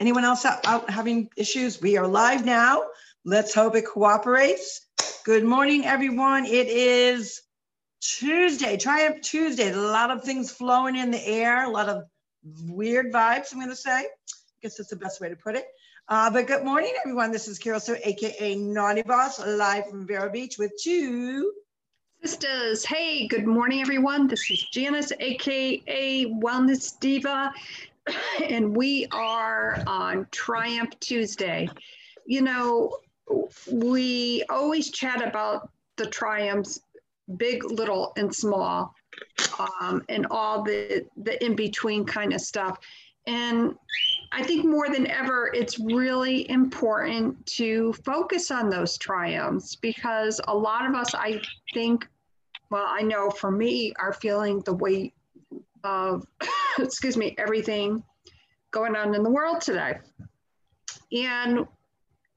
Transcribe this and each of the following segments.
Anyone else out, out having issues? We are live now. Let's hope it cooperates. Good morning, everyone. It is Tuesday, Triumph Tuesday. A lot of things flowing in the air, a lot of weird vibes, I'm going to say. I guess that's the best way to put it. Uh, but good morning, everyone. This is Carol Sue, aka Naughty Boss, live from Vero Beach with two sisters. Hey, good morning, everyone. This is Janice, aka Wellness Diva, and we are on Triumph Tuesday. You know, we always chat about the triumphs, big, little, and small, um, and all the the in between kind of stuff. And I think more than ever, it's really important to focus on those triumphs because a lot of us, I think, well, I know for me, are feeling the weight of, excuse me, everything going on in the world today. And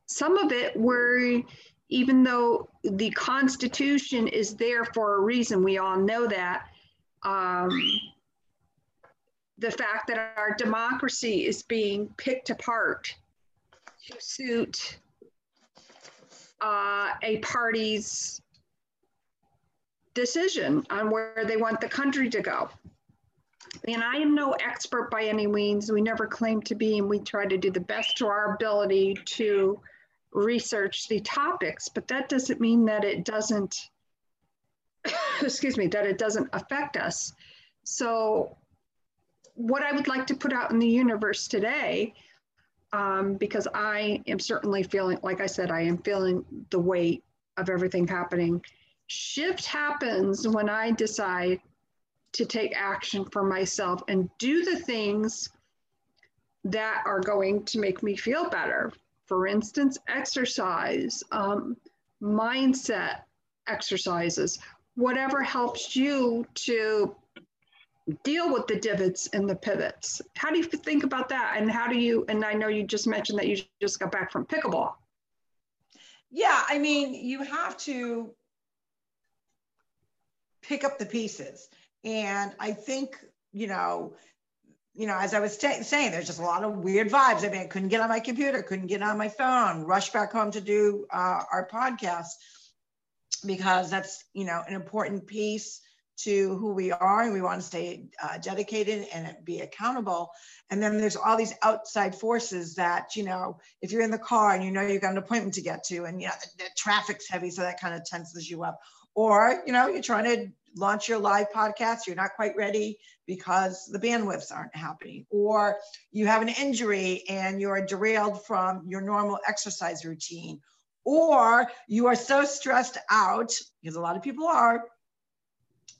some of it were, even though the Constitution is there for a reason, we all know that. Um, the fact that our democracy is being picked apart to suit uh, a party's decision on where they want the country to go. And I am no expert by any means. We never claim to be, and we try to do the best to our ability to research the topics, but that doesn't mean that it doesn't, excuse me, that it doesn't affect us. So what I would like to put out in the universe today, um, because I am certainly feeling, like I said, I am feeling the weight of everything happening. Shift happens when I decide to take action for myself and do the things that are going to make me feel better. For instance, exercise, um, mindset exercises, whatever helps you to deal with the divots and the pivots. How do you think about that? And how do you, and I know you just mentioned that you just got back from pickleball. Yeah, I mean, you have to pick up the pieces. And I think, you know, you know, as I was t- saying, there's just a lot of weird vibes. I mean, I couldn't get on my computer, couldn't get on my phone, rush back home to do uh, our podcast because that's, you know, an important piece to who we are and we want to stay uh, dedicated and be accountable and then there's all these outside forces that you know if you're in the car and you know you've got an appointment to get to and you know the, the traffic's heavy so that kind of tenses you up or you know you're trying to launch your live podcast you're not quite ready because the bandwidths aren't happening or you have an injury and you're derailed from your normal exercise routine or you are so stressed out because a lot of people are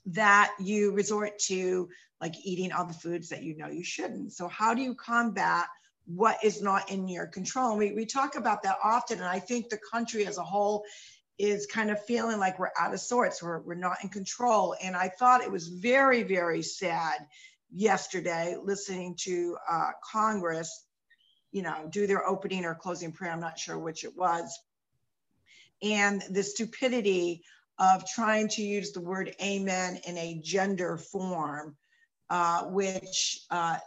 that you resort to like eating all the foods that you know you shouldn't. So how do you combat what is not in your control? And we, we talk about that often. And I think the country as a whole is kind of feeling like we're out of sorts, we're, we're not in control. And I thought it was very, very sad yesterday listening to uh, Congress, you know, do their opening or closing prayer. I'm not sure which it was. And the stupidity of trying to use the word amen in a gender form, uh, which uh,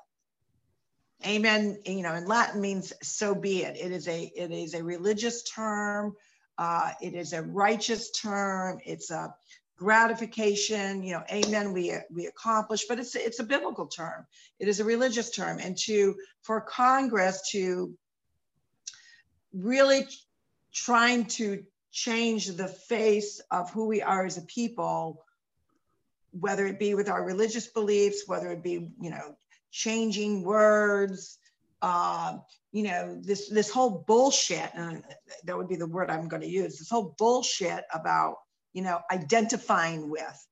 amen, you know, in Latin means so be it. It is a, it is a religious term. Uh, it is a righteous term. It's a gratification, you know, amen, we, we accomplish, but it's, it's a biblical term. It is a religious term. And to, for Congress to really trying to change the face of who we are as a people, whether it be with our religious beliefs, whether it be, you know, changing words, uh, you know, this this whole bullshit, and that would be the word I'm going to use. This whole bullshit about, you know, identifying with.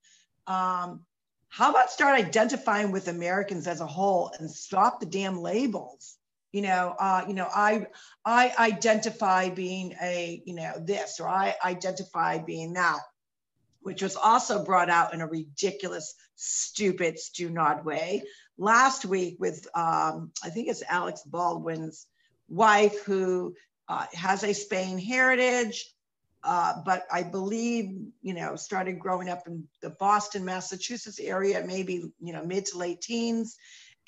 Um, how about start identifying with Americans as a whole and stop the damn labels? you know uh, you know i i identify being a you know this or i identify being that which was also brought out in a ridiculous stupid stu nod way last week with um, i think it's alex baldwin's wife who uh, has a spain heritage uh, but i believe you know started growing up in the boston massachusetts area maybe you know mid to late teens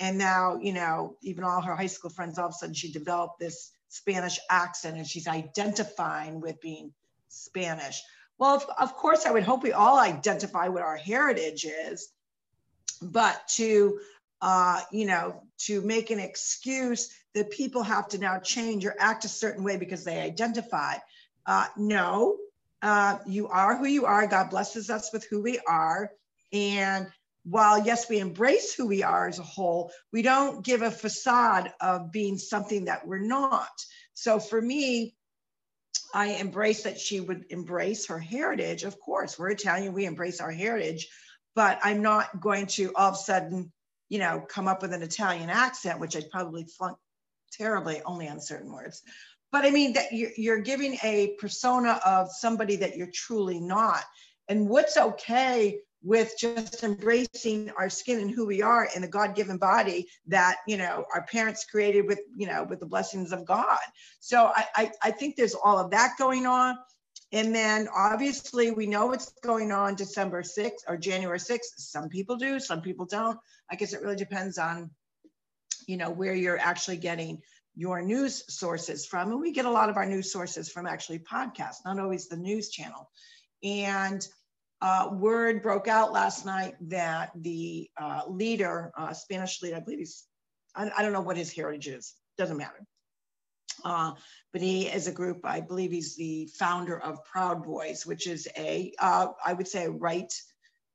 and now, you know, even all her high school friends, all of a sudden she developed this Spanish accent and she's identifying with being Spanish. Well, of, of course, I would hope we all identify what our heritage is, but to, uh, you know, to make an excuse that people have to now change or act a certain way because they identify. Uh, no, uh, you are who you are. God blesses us with who we are. And while yes, we embrace who we are as a whole, we don't give a facade of being something that we're not. So for me, I embrace that she would embrace her heritage. Of course, we're Italian, we embrace our heritage, but I'm not going to all of a sudden, you know, come up with an Italian accent, which I'd probably flunk terribly only on certain words. But I mean that you're, giving a persona of somebody that you're truly not. And what's okay with just embracing our skin and who we are in the god-given body that you know our parents created with you know with the blessings of god so i i, I think there's all of that going on and then obviously we know what's going on december 6th or january 6th some people do some people don't. I guess it really depends on you know where you're actually getting your news sources from. And we get a lot of our news sources from actually podcasts not always the news channel. And uh, word broke out last night that the uh, leader, uh, Spanish leader, I believe he's, I, I, don't know what his heritage is, doesn't matter. Uh, but he is a group, I believe he's the founder of Proud Boys, which is a, uh, I would say a right,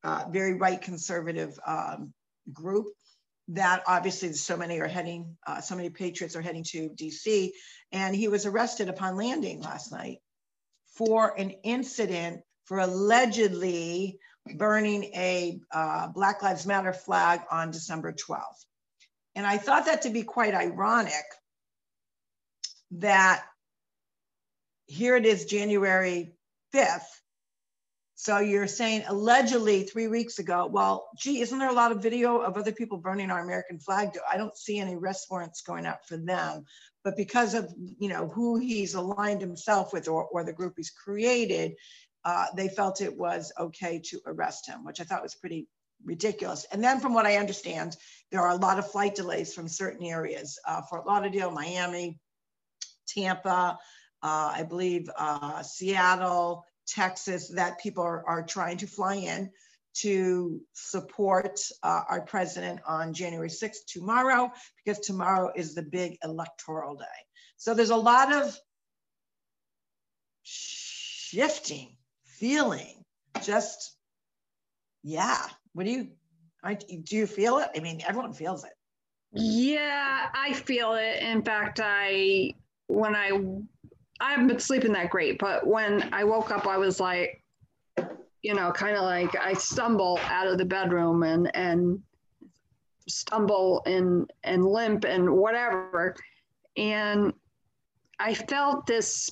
uh, very right conservative um, group that obviously so many are heading, so many patriots are heading to DC. And he was arrested upon landing last night for an incident for allegedly burning a uh, Black Lives Matter flag on December 12th. And I thought that to be quite ironic that here it is January 5th. So you're saying allegedly three weeks ago, well, gee, isn't there a lot of video of other people burning our American flag? I don't see any arrest warrants going out for them. But because of you know who he's aligned himself with or, or the group he's created, uh, they felt it was okay to arrest him, which I thought was pretty ridiculous. And then from what I understand, there are a lot of flight delays from certain areas, uh, Fort Lauderdale, Miami, Tampa, uh, I believe uh, Seattle, Texas, that people are, are, trying to fly in to support uh, our president on January 6th tomorrow, because tomorrow is the big electoral day. So there's a lot of shifting feeling just yeah. What do you I, do you feel it? I mean everyone feels it. Yeah i feel it. In fact i when i i haven't been sleeping that great but when i woke up i was like you know kind of like i stumble out of the bedroom and and stumble and and limp and whatever. And i felt this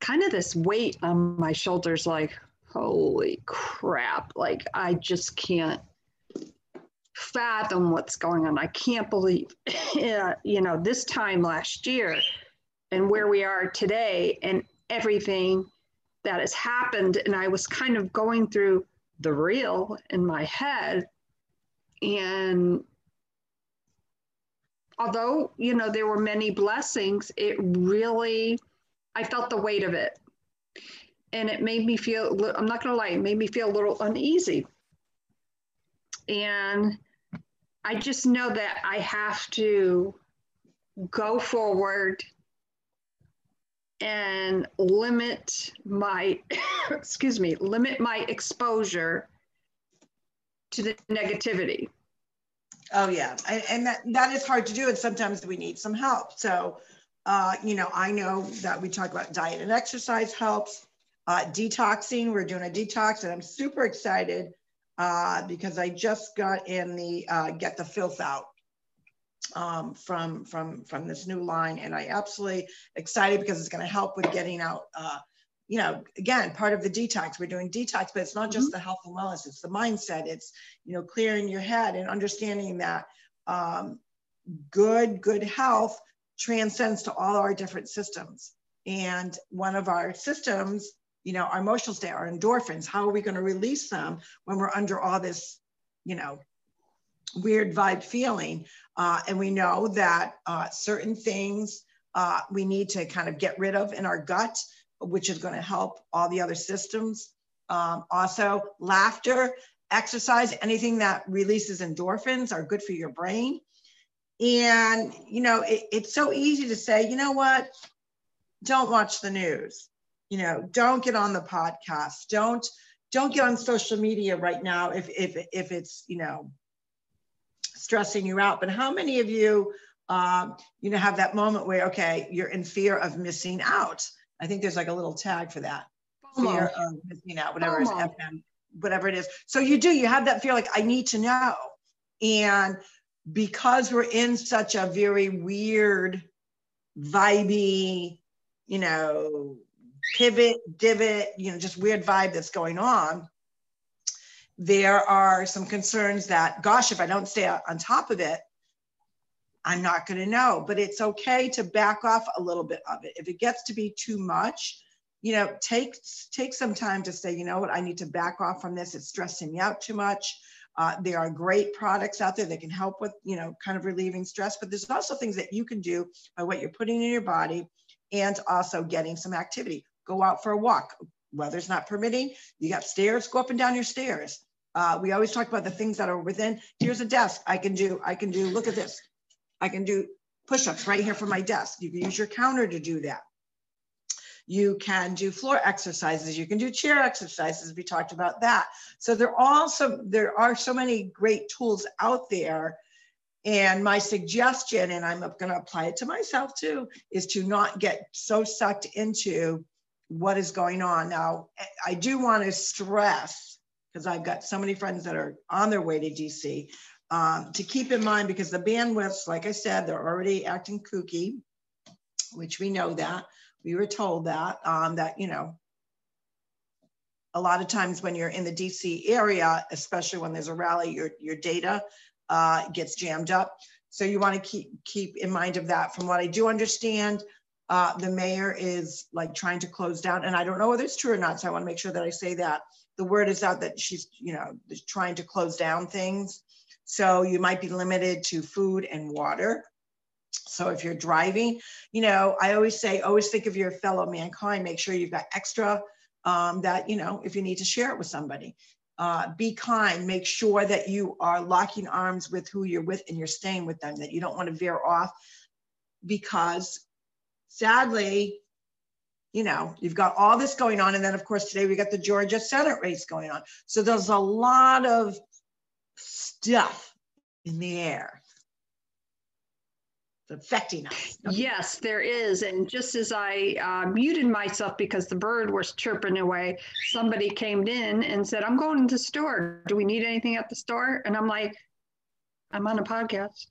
kind of this weight on my shoulders like holy crap like i just can't fathom what's going on i can't believe you know this time last year and where we are today and everything that has happened and i was kind of going through the real in my head and although you know there were many blessings it really I felt the weight of it. And it made me feel, I'm not going to lie, it made me feel a little uneasy. And I just know that I have to go forward and limit my, excuse me, limit my exposure to the negativity. Oh yeah, and that that is hard to do, and sometimes we need some help. So uh, you know, I know that we talk about diet and exercise helps. Uh, detoxing, we're doing a detox, and I'm super excited uh, because I just got in the uh, get the filth out um, from from from this new line, and I absolutely excited because it's going to help with getting out. Uh, you know, again, part of the detox. We're doing detox, but it's not just mm-hmm. the health and wellness; it's the mindset. It's you know, clearing your head and understanding that um, good good health transcends to all our different systems. And one of our systems, you know, our emotional state, our endorphins, how are we going to release them when we're under all this, you know, weird vibe feeling. Uh, and we know that uh, certain things uh, we need to kind of get rid of in our gut, which is going to help all the other systems. Um, also, laughter, exercise, anything that releases endorphins are good for your brain. And, you know, it, it's so easy to say, you know what? Don't watch the news. You know, don't get on the podcast. Don't don't get on social media right now if if if it's you know stressing you out. But how many of you, um, you know, have that moment where okay, you're in fear of missing out? I think there's like a little tag for that. Fear of missing out, whatever is FM, whatever it is. So you do, you have that fear like I need to know, and because we're in such a very weird, vibey, you know, pivot, divot, you know, just weird vibe that's going on, there are some concerns that, gosh, if I don't stay on top of it, I'm not going to know. But it's okay to back off a little bit of it. If it gets to be too much, you know, take take some time to say, you know what, I need to back off from this. It's stressing me out too much. Uh, there are great products out there that can help with, you know, kind of relieving stress, but there's also things that you can do by what you're putting in your body and also getting some activity. Go out for a walk. Weather's not permitting. You got stairs, go up and down your stairs. Uh, we always talk about the things that are within. Here's a desk I can do. I can do, look at this. I can do push-ups right here from my desk. You can use your counter to do that. You can do floor exercises. You can do chair exercises. We talked about that. So there are there are so many great tools out there. And my suggestion, and I'm going to apply it to myself too, is to not get so sucked into what is going on. Now, I do want to stress because I've got so many friends that are on their way to DC um, to keep in mind because the bandwidths, like I said, they're already acting kooky, which we know that we were told that um, that you know a lot of times when you're in the DC area, especially when there's a rally, your your data uh, gets jammed up. So you want to keep keep in mind of that. From what I do understand, uh, the mayor is like trying to close down, and I don't know whether it's true or not. So I want to make sure that I say that the word is out that she's you know trying to close down things. So you might be limited to food and water. So if you're driving, you know, I always say, always think of your fellow mankind. Make sure you've got extra um, that, you know, if you need to share it with somebody. Uh, be kind. Make sure that you are locking arms with who you're with and you're staying with them, that you don't want to veer off because sadly, you know, you've got all this going on. And then, of course, today we got the Georgia Senate race going on. So there's a lot of stuff in the air It's affecting us. Yes, there is. And just as I uh, muted myself because the bird was chirping away, somebody came in and said, I'm going to the store. Do we need anything at the store? And I'm like, I'm on a podcast.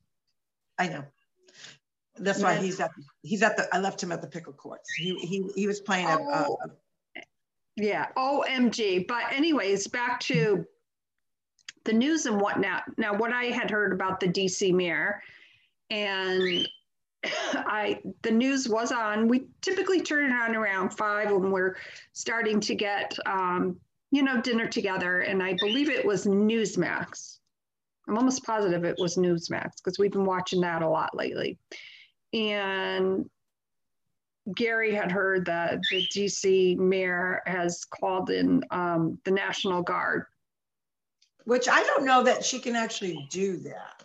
I know. That's why he's at he's at the I left him at the pickle courts. He he he was playing oh, a, a, yeah, OMG. But anyways, back to the news and whatnot. Now, what I had heard about the DC mayor and I the news was on. We typically turn it on around five when we're starting to get um, you know dinner together, and I believe it was Newsmax. I'm almost positive it was Newsmax because we've been watching that a lot lately. And Gary had heard that the DC mayor has called in um, the National Guard. Which I don't know that she can actually do that.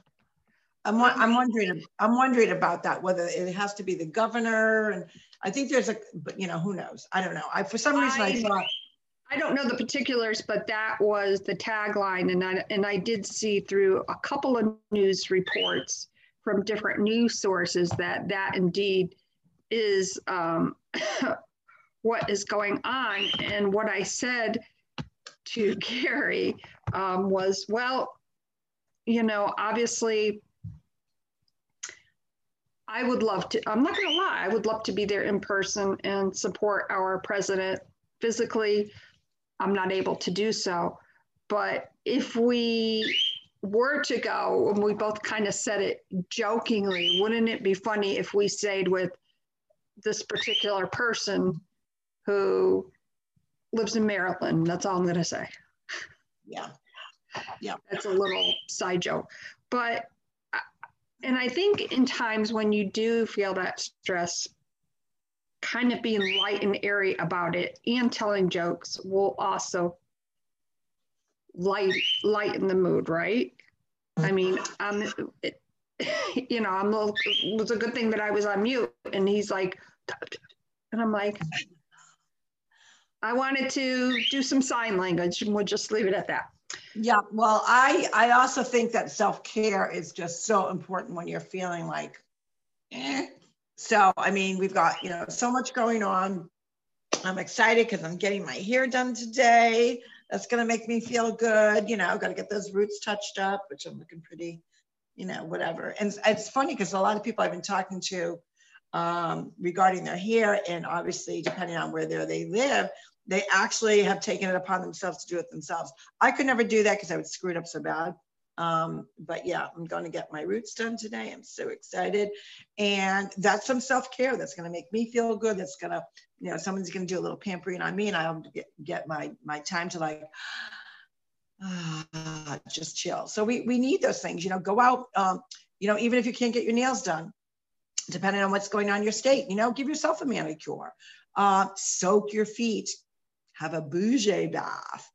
I'm, I'm wondering, I'm wondering about that, whether it has to be the governor. And I think there's a, but you know, who knows? I don't know. I, for some reason, I, I thought. I don't know the particulars, but that was the tagline. And I, and I did see through a couple of news reports from different news sources that that indeed is um, what is going on. And what I said to Gary um, was, well, you know, obviously I would love to, I'm not going to lie, I would love to be there in person and support our president physically. I'm not able to do so. But if we were to go, and we both kind of said it jokingly, wouldn't it be funny if we stayed with this particular person who lives in Maryland? That's all I'm going to say. Yeah. Yeah. That's a little side joke. But, uh, and I think in times when you do feel that stress, kind of being light and airy about it and telling jokes will also light lighten the mood, right? I mean, um, it, you know, I'm a little, it was a good thing that I was on mute, and he's like, and I'm like, I wanted to do some sign language, and we'll just leave it at that. Yeah, well, I I also think that self care is just so important when you're feeling like, eh. So I mean, we've got you know so much going on. I'm excited because I'm getting my hair done today. That's gonna make me feel good. You know, got to get those roots touched up, which I'm looking pretty, you know, whatever. And it's funny because a lot of people I've been talking to um, regarding their hair, and obviously depending on where they live, they actually have taken it upon themselves to do it themselves. I could never do that because I would screw it up so bad. Um, but yeah, I'm going to get my roots done today. I'm so excited. And that's some self care that's going to make me feel good. That's going to, you know, someone's going to do a little pampering on me and I'll get, get my, my time to like, uh, just chill. So we, we need those things, you know, go out, um, you know, even if you can't get your nails done, depending on what's going on in your state, you know, give yourself a manicure, uh, soak your feet, have a bougie bath,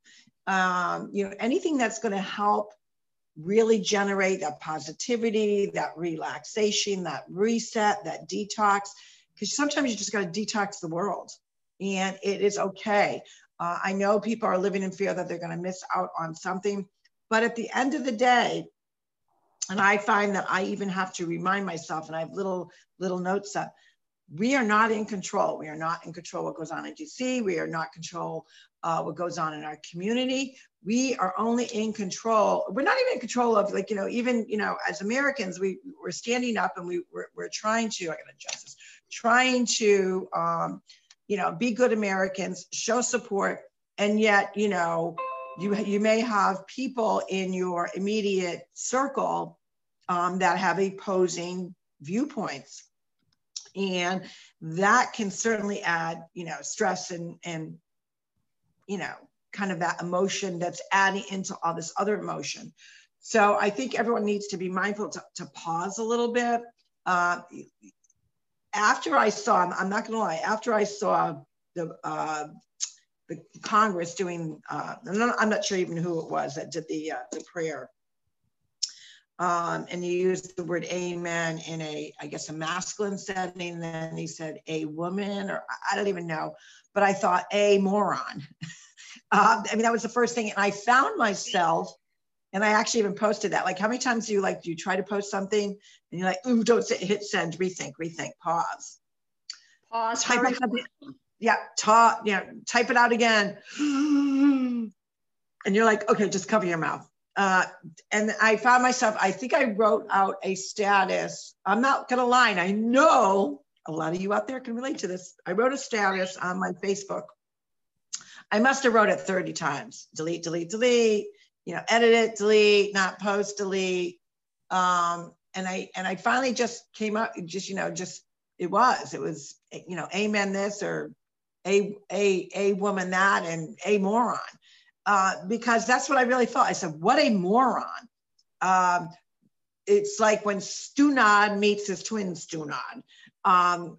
um, you know, anything that's going to help really generate that positivity, that relaxation, that reset, that detox. Because sometimes you just got to detox the world and it is okay. Uh, I know people are living in fear that they're going to miss out on something, but at the end of the day, and I find that I even have to remind myself, and I have little little notes up. We are not in control. We are not in control what goes on in DC. We are not control uh, what goes on in our community we are only in control we're not even in control of like you know even you know as americans we we're standing up and we we're, we're trying to i gotta adjust this trying to um, you know be good americans show support and yet you know you you may have people in your immediate circle um, that have opposing viewpoints and that can certainly add you know stress and and you know kind of that emotion that's adding into all this other emotion. So I think everyone needs to be mindful to, to pause a little bit. Uh, after I saw, I'm not going to lie, after I saw the uh, the Congress doing, uh, I'm, not, I'm, not, sure even who it was that did the uh, the prayer, um, and he used the word "amen" in a, I guess, a masculine setting. Then he said "a woman," or I don't even know, but I thought "a moron." Uh, I mean, that was the first thing. And I found myself, and I actually even posted that. Like, how many times do you like, do you try to post something and you're like, ooh, don't say, hit send, rethink, rethink, pause. Pause. Type out something. Yeah, you know, type it out again. And you're like, okay, just cover your mouth. Uh, and I found myself, I think I wrote out a status. I'm not to lie. I know a lot of you out there can relate to this. I wrote a status on my Facebook I must have wrote it 30 times. Delete, delete, delete, you know, edit it, delete, not post, delete. Um, and I and I finally just came up, just, you know, just it was. It was, you know, amen this or a a a woman that and a moron. Uh, because that's what I really felt. I said, what a moron. Um, it's like when Stunad meets his twin Stunad. Um,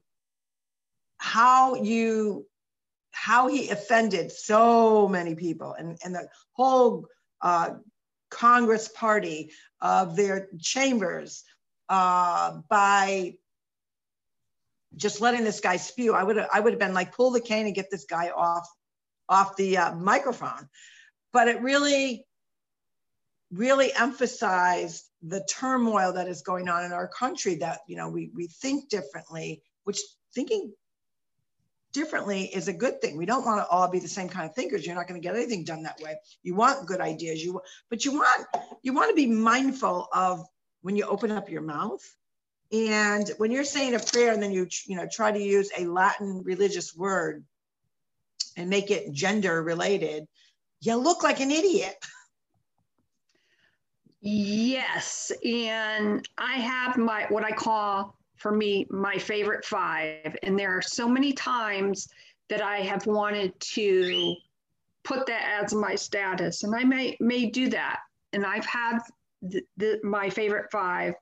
how you how he offended so many people and, and the whole uh, Congress party of their chambers uh, by just letting this guy spew. I would have I would have been like pull the cane and get this guy off off the uh, microphone. But it really really emphasized the turmoil that is going on in our country that you know we we think differently which thinking differently is a good thing. We don't want to all be the same kind of thinkers. You're not going to get anything done that way. You want good ideas. You but you want you want to be mindful of when you open up your mouth and when you're saying a prayer and then you you know try to use a Latin religious word and make it gender related, you look like an idiot. Yes, and I have my what I call for me my favorite five. And there are so many times that I have wanted to put that as my status, and I may may do that and I've had the, the, my favorite five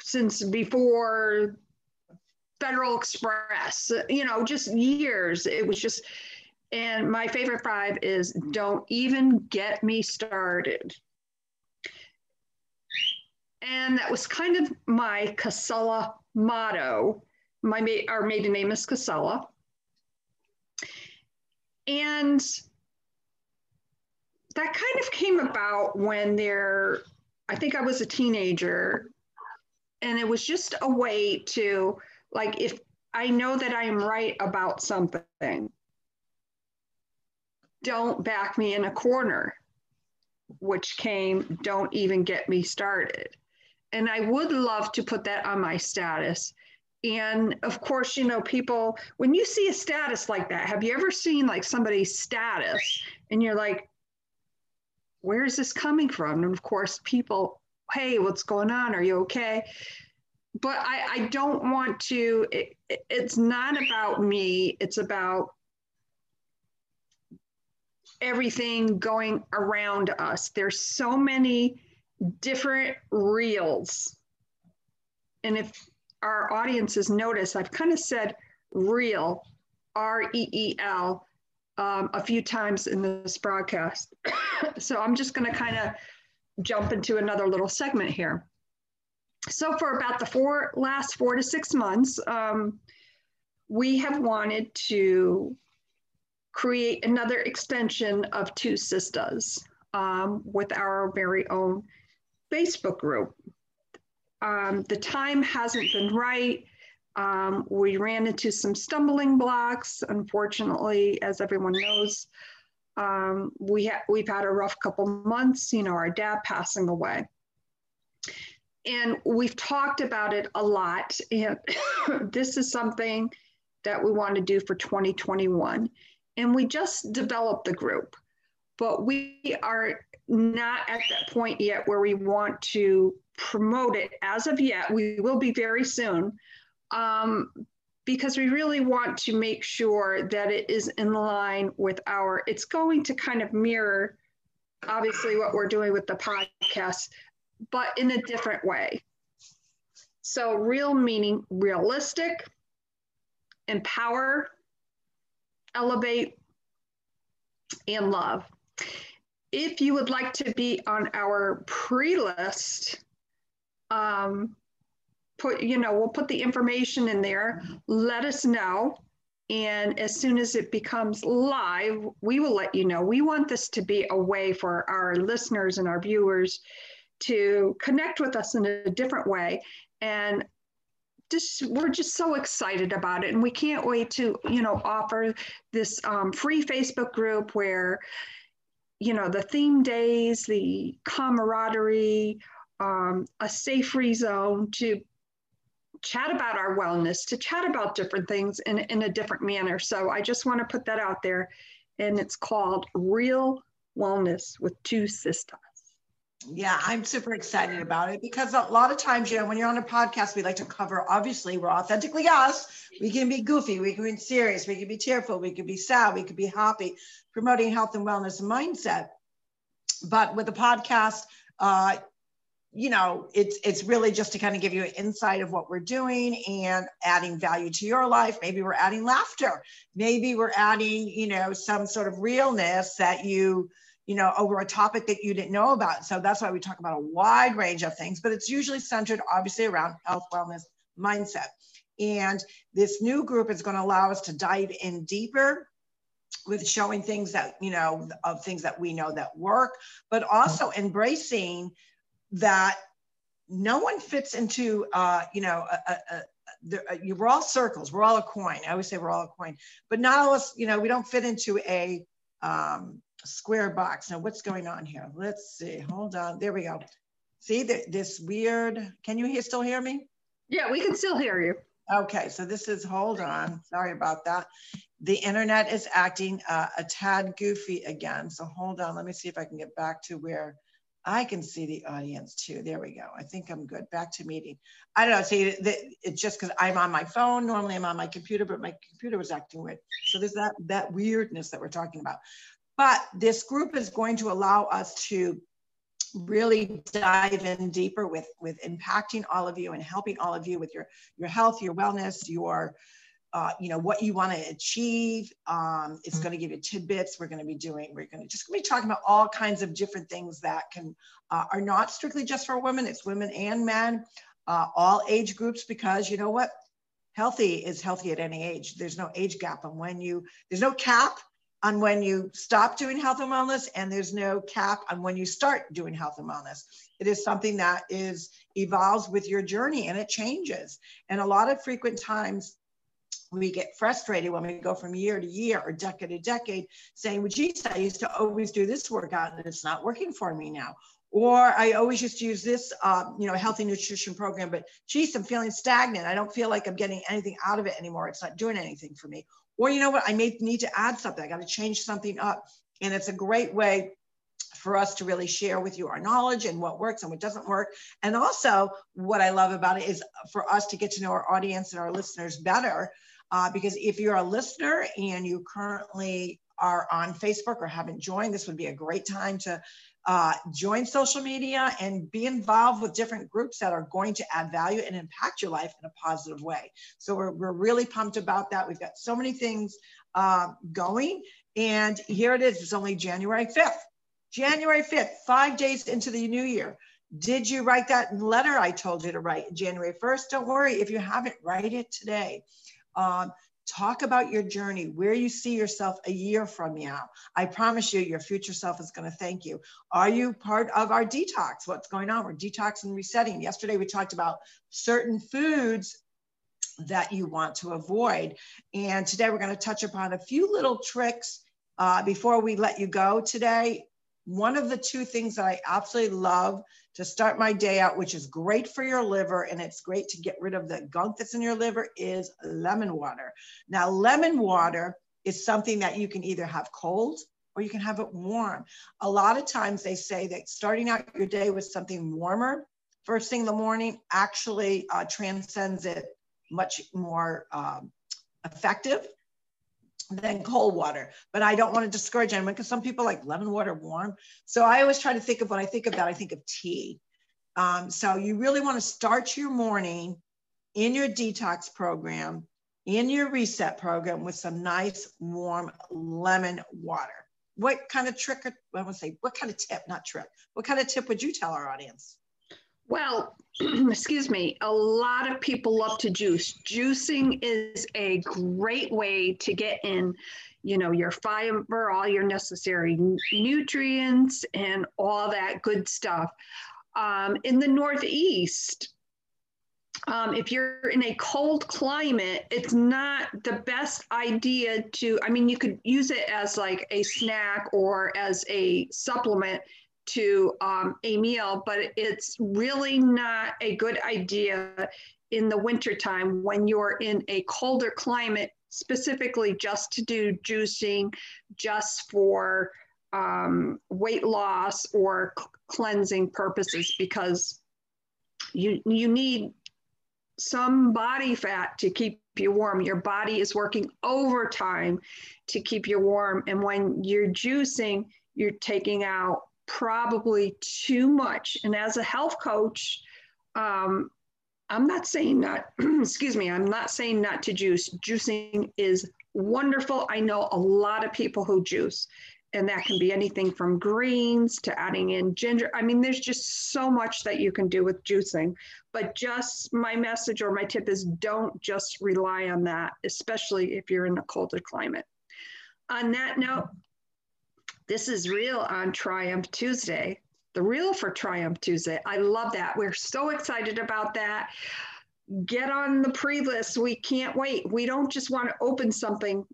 since before Federal Express, you know, just years. It was just, and my favorite five is don't even get me started. And that was kind of my Casella motto. My our maiden name is Casella. And that kind of came about when there, I think I was a teenager, and it was just a way to, like, if I know that I am right about something, don't back me in a corner, which came, don't even get me started. And I would love to put that on my status. And of course, you know, people, when you see a status like that, have you ever seen like somebody's status and you're like, where is this coming from? And of course, people, hey, what's going on? Are you okay? But I, I don't want to, it, it's not about me, it's about everything going around us. There's so many different reels. And if our audiences notice, I've kind of said real, R E E L, um, a few times in this broadcast. so I'm just going to kind of jump into another little segment here. So for about the four last four to six months, um, we have wanted to create another extension of Two Sisters um, with our very own Facebook group. Um, the time hasn't been right. Um, we ran into some stumbling blocks. Unfortunately, as everyone knows, um, we ha- we've had a rough couple months, you know, our dad passing away. And we've talked about it a lot. And this is something that we want to do for 2021. And we just developed the group, but we are not at that point yet where we want to promote it as of yet. We will be very soon um, because we really want to make sure that it is in line with our, it's going to kind of mirror obviously what we're doing with the podcast, but in a different way. So, real meaning realistic, empower, elevate, and love. If you would like to be on our pre list, um, put, you know, we'll put the information in there. Let us know. And as soon as it becomes live, we will let you know. We want this to be a way for our listeners and our viewers to connect with us in a different way. And just we're just so excited about it and we can't wait to you know offer this um, free facebook group where you know the theme days the camaraderie um, a safe zone to chat about our wellness, to chat about different things in, in a different manner. So I just want to put that out there. And it's called Real Wellness with Two Sisters. Yeah, I'm super excited about it because a lot of times, you know, when you're on a podcast, we like to cover, obviously, we're authentically us. We can be goofy, we can be serious, we can be tearful, we can be sad, we can be happy, promoting health and wellness and mindset. But with a podcast, uh, you know, it's it's really just to kind of give you an insight of what we're doing and adding value to your life. Maybe we're adding laughter. Maybe we're adding, you know, some sort of realness that you, you know, over a topic that you didn't know about. So that's why we talk about a wide range of things, but it's usually centered obviously around health, wellness, mindset. And this new group is going to allow us to dive in deeper with showing things that, you know, of things that we know that work, but also embracing that no one fits into, uh, you know, a, a, a, a, we're all circles. We're all a coin. I always say we're all a coin, but not all us, you know, we don't fit into a um, square box. Now, what's going on here? Let's see. Hold on. There we go. See the, this weird. Can you hear, still hear me? Yeah, we can still hear you. Okay, so this is, hold on. Sorry about that. The internet is acting uh, a tad goofy again. So hold on. Let me see if I can get back to where I can see the audience too. There we go. I think I'm good. Back to meeting. I don't know. See, it's just because I'm on my phone. Normally I'm on my computer, but my computer was acting weird. So there's that that weirdness that we're talking about. But this group is going to allow us to really dive in deeper with with impacting all of you and helping all of you with your your health your wellness your uh, you know what you want to achieve. Um, it's going to give you tidbits. We're going to be doing we're going to just be talking about all kinds of different things that can uh, are not strictly just for women. It's women and men uh, all age groups because you know what? Healthy is healthy at any age. There's no age gap and when you there's no cap on when you stop doing health and wellness, and there's no cap on when you start doing health and wellness. It is something that is evolves with your journey and it changes. And a lot of frequent times we get frustrated when we go from year to year or decade to decade saying, well, geez, I used to always do this workout and it's not working for me now. Or I always used to use this, um, you know, healthy nutrition program, but geez, I'm feeling stagnant. I don't feel like I'm getting anything out of it anymore. It's not doing anything for me or you know what, I may need to add something. I got to change something up. And it's a great way for us to really share with you our knowledge and what works and what doesn't work. And also, what I love about it is for us to get to know our audience and our listeners better. Uh, because if you're a listener and you currently are on Facebook or haven't joined, this would be a great time to uh, join social media and be involved with different groups that are going to add value and impact your life in a positive way. So we're, we're really pumped about that. We've got so many things uh, going. And here it is. It's only January 5th. January 5th, five days into the new year. Did you write that letter I told you to write January 1st? Don't worry. If you haven't, write it today. Um, Talk about your journey, where you see yourself a year from now. I promise you, your future self is going to thank you. Are you part of our detox? What's going on? We're detox and resetting. Yesterday, we talked about certain foods that you want to avoid. And today, we're going to touch upon a few little tricks uh, before we let you go today. One of the two things that I absolutely love to start my day out, which is great for your liver and it's great to get rid of the gunk that's in your liver, is lemon water. Now, lemon water is something that you can either have cold or you can have it warm. A lot of times they say that starting out your day with something warmer first thing in the morning actually uh, transcends it much more um, effective than cold water. But I don't want to discourage anyone because some people like lemon water warm. So I always try to think of when I think of that, I think of tea. Um, so you really want to start your morning in your detox program, in your reset program with some nice warm lemon water. What kind of trick, I want to say, what kind of tip, not trick, what kind of tip would you tell our audience? Well, excuse me, a lot of people love to juice. Juicing is a great way to get in, you know, your fiber, all your necessary nutrients, and all that good stuff. Um, in the Northeast, um, if you're in a cold climate, it's not the best idea to, I mean, you could use it as like a snack or as a supplement to um, a meal, but it's really not a good idea in the wintertime when you're in a colder climate, specifically just to do juicing, just for um, weight loss or cleansing purposes, because you, you need some body fat to keep you warm. Your body is working overtime to keep you warm. And when you're juicing, you're taking out probably too much. And as a health coach, um, I'm not saying not, excuse me, I'm not saying not to juice. Juicing is wonderful. I know a lot of people who juice, and that can be anything from greens to adding in ginger. I mean, there's just so much that you can do with juicing. But just my message or my tip is don't just rely on that, especially if you're in a colder climate. On that note, this is real on Triumph Tuesday, the real for Triumph Tuesday. I love that. We're so excited about that. Get on the pre list. We can't wait. We don't just want to open something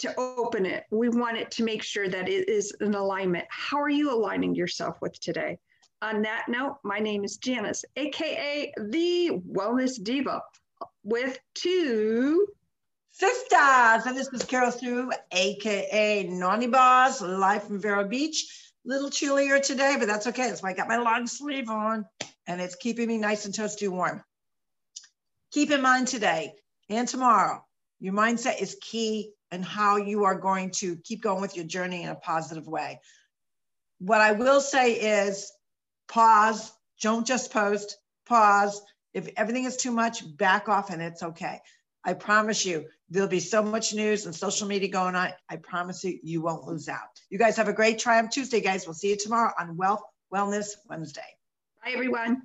to open it. We want it to make sure that it is in alignment. How are you aligning yourself with today? On that note, my name is Janice, AKA the Wellness Diva, with two sisters. And this is Carol Sue, aka Naughty Boss, live from Vero Beach. A little chillier today, but that's okay. That's why I got my long sleeve on and it's keeping me nice and toasty warm. Keep in mind today and tomorrow, your mindset is key and how you are going to keep going with your journey in a positive way. What I will say is pause, don't just post, pause. If everything is too much, back off and it's okay. I promise you, there'll be so much news and social media going on. I promise you, you won't lose out. You guys have a great Triumph Tuesday, guys. We'll see you tomorrow on Wealth Wellness Wednesday. Bye, everyone.